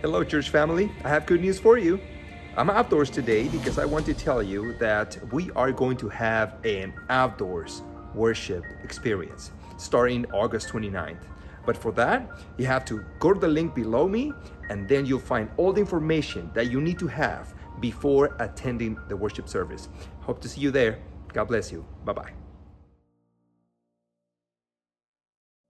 Hello, church family. I have good news for you. I'm outdoors today because I want to tell you that we are going to have an outdoors worship experience starting August 29th. But for that, you have to go to the link below me and then you'll find all the information that you need to have before attending the worship service. Hope to see you there. God bless you. Bye bye.